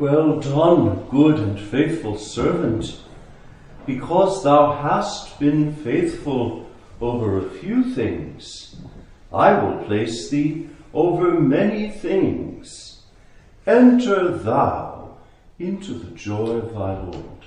Well done, good and faithful servant. Because thou hast been faithful over a few things, I will place thee over many things. Enter thou into the joy of thy Lord.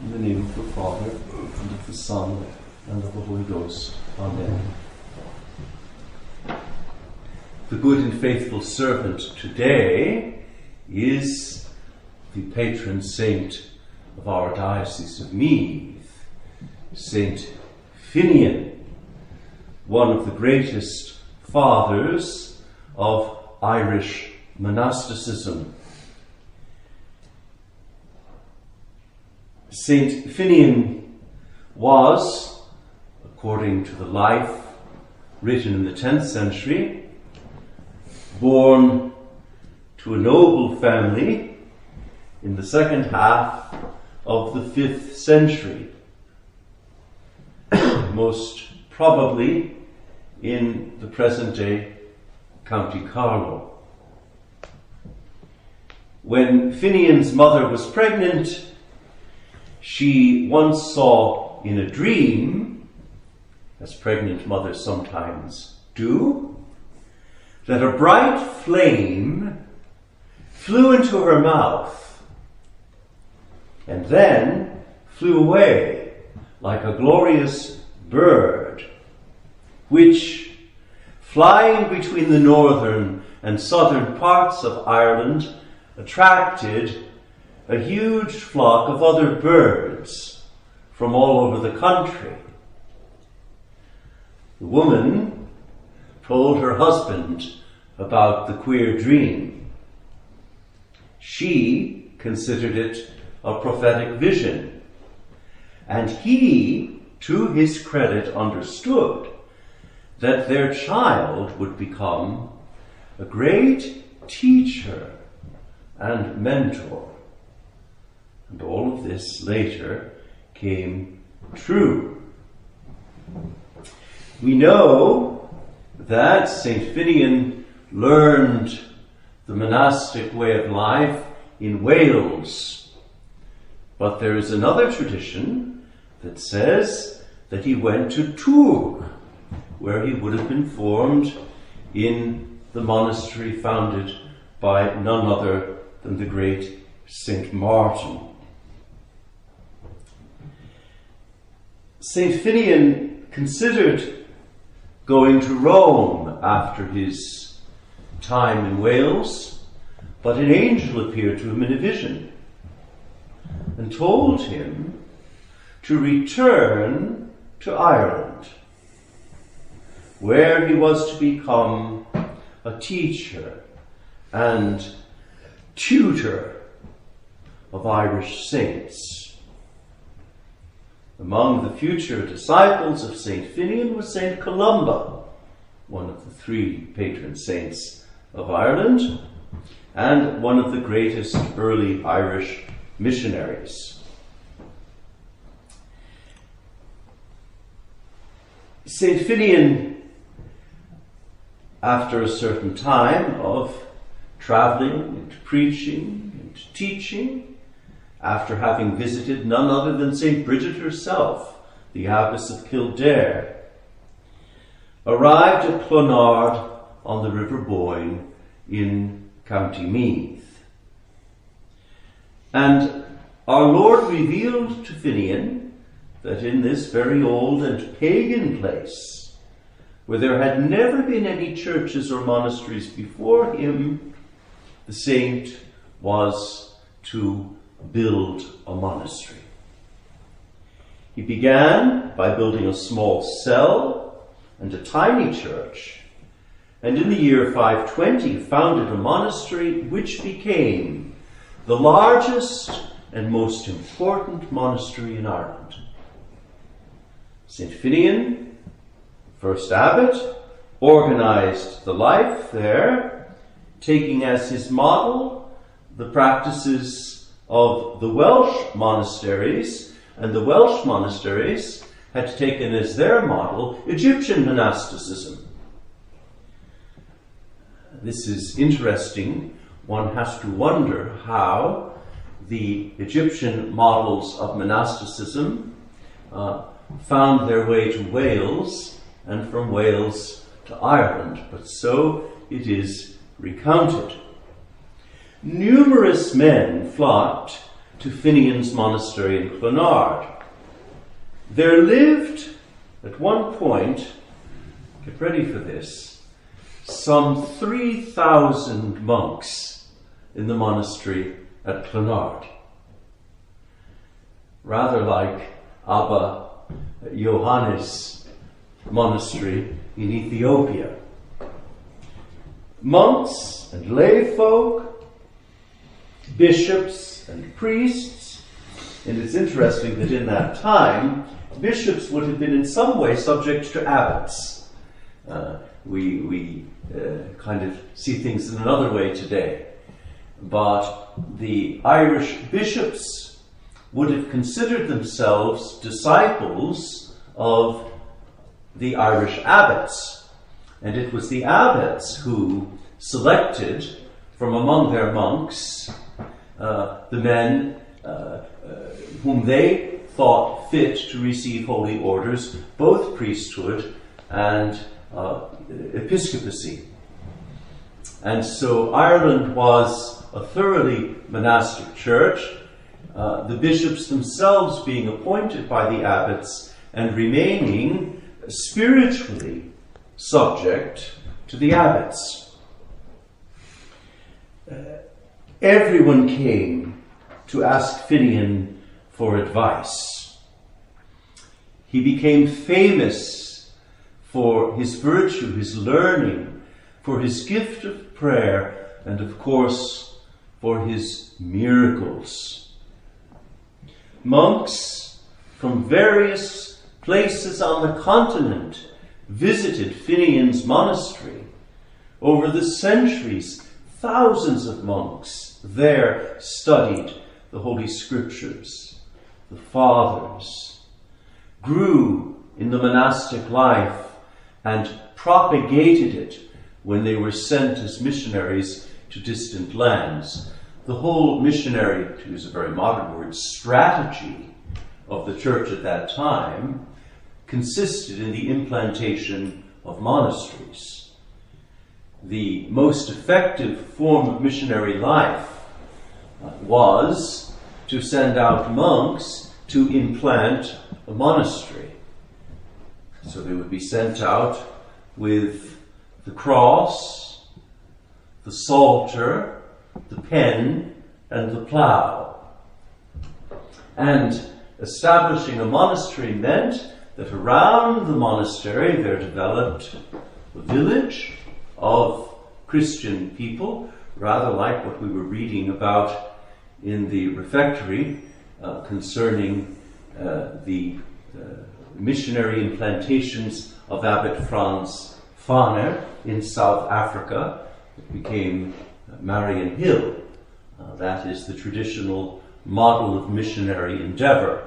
In the name of the Father, and of the Son, and of the Holy Ghost. Amen. The good and faithful servant today is the patron saint of our Diocese of Meath, Saint Finian, one of the greatest fathers of Irish monasticism. Saint Finian was, according to the life written in the 10th century, born to a noble family in the second half of the 5th century, most probably in the present day County Carlow. When Finian's mother was pregnant, she once saw in a dream, as pregnant mothers sometimes do, that a bright flame flew into her mouth and then flew away like a glorious bird, which, flying between the northern and southern parts of Ireland, attracted a huge flock of other birds from all over the country. The woman told her husband about the queer dream. She considered it a prophetic vision, and he, to his credit, understood that their child would become a great teacher and mentor. And all of this later came true. We know that St. Finian learned the monastic way of life in Wales. But there is another tradition that says that he went to Tours, where he would have been formed in the monastery founded by none other than the great St. Martin. St. Finian considered going to Rome after his time in Wales, but an angel appeared to him in a vision and told him to return to Ireland, where he was to become a teacher and tutor of Irish saints. Among the future disciples of St. Finian was St. Columba, one of the three patron saints of Ireland, and one of the greatest early Irish missionaries. St. Finian, after a certain time of traveling and preaching and teaching, after having visited none other than St. Bridget herself, the abbess of Kildare, arrived at Clonard on the River Boyne in County Meath. And our Lord revealed to Finian that in this very old and pagan place, where there had never been any churches or monasteries before him, the saint was to build a monastery. He began by building a small cell and a tiny church, and in the year 520 founded a monastery which became the largest and most important monastery in Ireland. St. Finian, first abbot, organized the life there, taking as his model the practices of the Welsh monasteries, and the Welsh monasteries had taken as their model Egyptian monasticism. This is interesting one has to wonder how the Egyptian models of monasticism uh, found their way to Wales and from Wales to Ireland, but so it is recounted. Numerous men flocked to Finian's monastery in Clonard. There lived, at one point, get ready for this, some 3,000 monks in the monastery at Clonard. Rather like Abba Johannes monastery in Ethiopia. Monks and lay folk, bishops and priests, and it's interesting that in that time, bishops would have been in some way subject to abbots. Uh, we we uh, kind of see things in another way today. But the Irish bishops would have considered themselves disciples of the Irish abbots. And it was the abbots who selected from among their monks uh, the men uh, uh, whom they thought fit to receive holy orders, both priesthood and uh, episcopacy. And so Ireland was a thoroughly monastic church, uh, the bishops themselves being appointed by the abbots and remaining spiritually subject to the abbots. Uh, everyone came to ask Finian for advice. He became famous for his virtue, his learning, for his gift of prayer, and of course, for his miracles. Monks from various places on the continent visited Finian's monastery. Over the centuries, thousands of monks there studied the Holy Scriptures. The Fathers grew in the monastic life and propagated it when they were sent as missionaries to distant lands. The whole missionary, to use a very modern word, strategy of the church at that time consisted in the implantation of monasteries. The most effective form of missionary life was to send out monks to implant a monastery. So they would be sent out with the cross, the psalter, the pen, and the plough. And establishing a monastery meant that around the monastery there developed a village of Christian people, rather like what we were reading about in the refectory uh, concerning uh, the uh, missionary implantations of Abbot Franz Pfanner in South Africa. It became Mariannhill. Uh, that is the traditional model of missionary endeavor.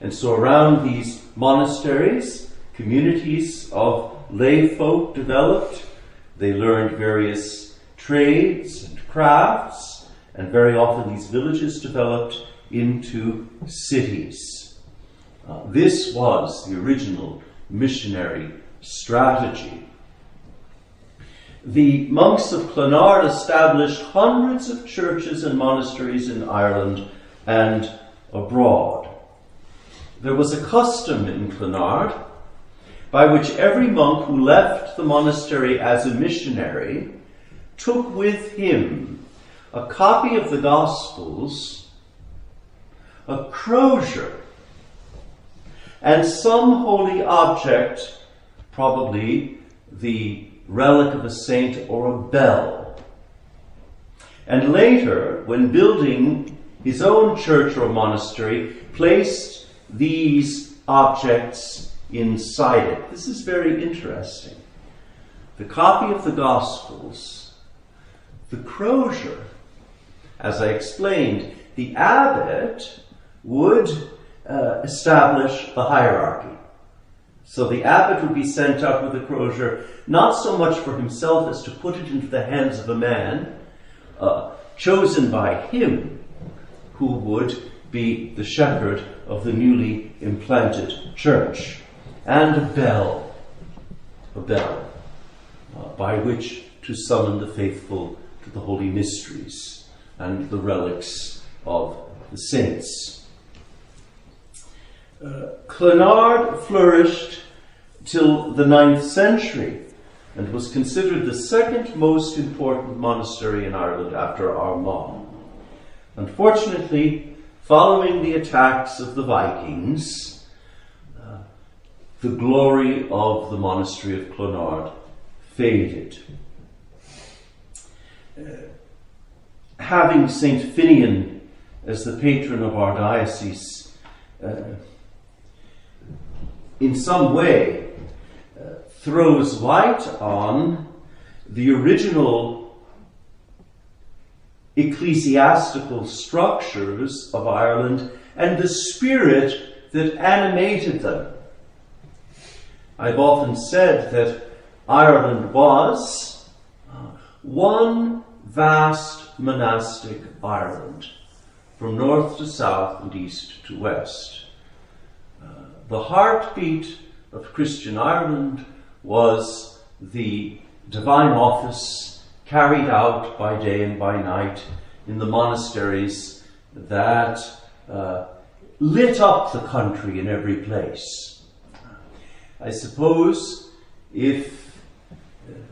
And so around these monasteries, communities of lay folk developed. They learned various trades and crafts, and very often these villages developed into cities. This was the original missionary strategy. The monks of Clonard established hundreds of churches and monasteries in Ireland and abroad. There was a custom in Clonard by which every monk who left the monastery as a missionary took with him a copy of the Gospels, a crozier, and some holy object, probably the relic of a saint or a bell. And later, when building his own church or monastery, placed these objects inside it. This is very interesting. The copy of the Gospels, the crozier, as I explained, the abbot would uh, establish a hierarchy. So the abbot would be sent out with the crozier, not so much for himself as to put it into the hands of a man uh, chosen by him who would be the shepherd of the newly implanted church. And a bell, a bell, uh, by which to summon the faithful to the holy mysteries and the relics of the saints. Uh, Clonard flourished till the ninth century and was considered the second most important monastery in Ireland after Armagh. Unfortunately, following the attacks of the Vikings, uh, the glory of the monastery of Clonard faded. Uh, having St. Finian as the patron of our diocese, uh, in some way uh, throws light on the original ecclesiastical structures of Ireland and the spirit that animated them. I've often said that Ireland was one vast monastic Ireland, from north to south and east to west. The heartbeat of Christian Ireland was the divine office carried out by day and by night in the monasteries that uh, lit up the country in every place. I suppose if,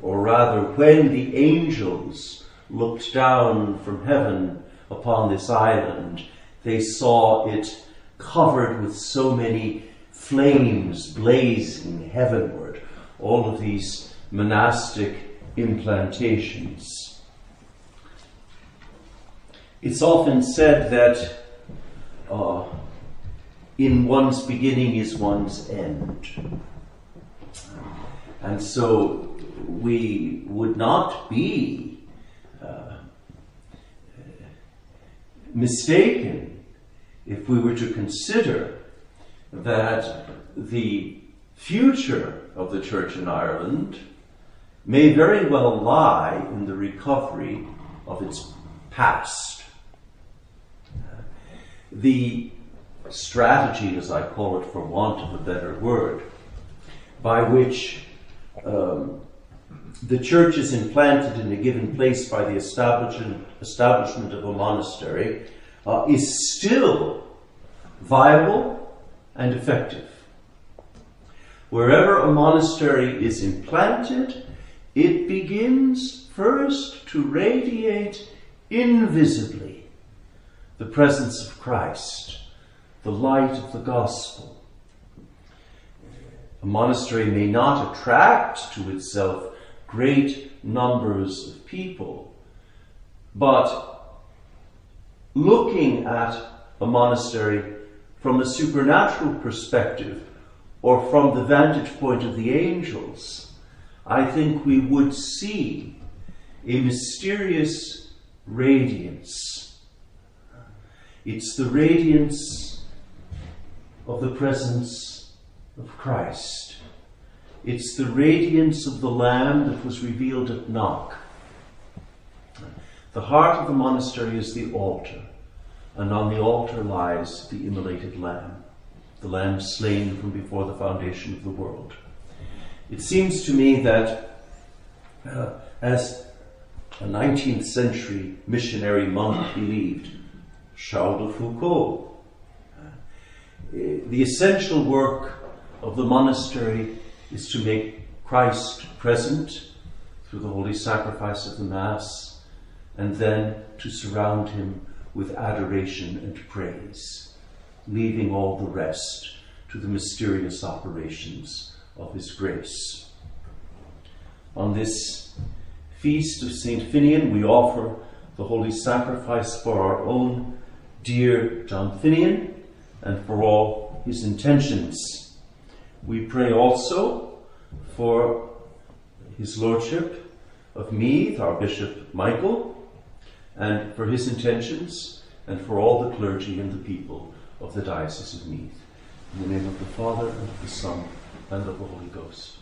or rather when the angels looked down from heaven upon this island, they saw it covered with so many flames blazing heavenward, all of these monastic implantations. It's often said that uh, in one's beginning is one's end. And so we would not be uh, mistaken if we were to consider that the future of the church in Ireland may very well lie in the recovery of its past. The strategy, as I call it for want of a better word, by which um, the church is implanted in a given place by the establishment, establishment of a monastery uh, is still viable and effective. Wherever a monastery is implanted, it begins first to radiate invisibly the presence of Christ, the light of the gospel. A monastery may not attract to itself great numbers of people, but looking at a monastery from a supernatural perspective or from the vantage point of the angels, I think we would see a mysterious radiance. It's the radiance of the presence of Christ. It's the radiance of the Lamb that was revealed at Knock. The heart of the monastery is the altar, and on the altar lies the immolated Lamb the lamb slain from before the foundation of the world. It seems to me that uh, as a 19th century missionary monk believed, Charles de Foucauld, uh, the essential work of the monastery is to make Christ present through the holy sacrifice of the Mass, and then to surround him with adoration and praise leaving all the rest to the mysterious operations of His grace. On this feast of St. Finian, we offer the holy sacrifice for our own dear John Finian and for all his intentions. We pray also for his lordship of Meath, our Bishop Michael, and for his intentions and for all the clergy and the people of the Diocese of Meath. In the name of the Father, and of the Son, and of the Holy Ghost.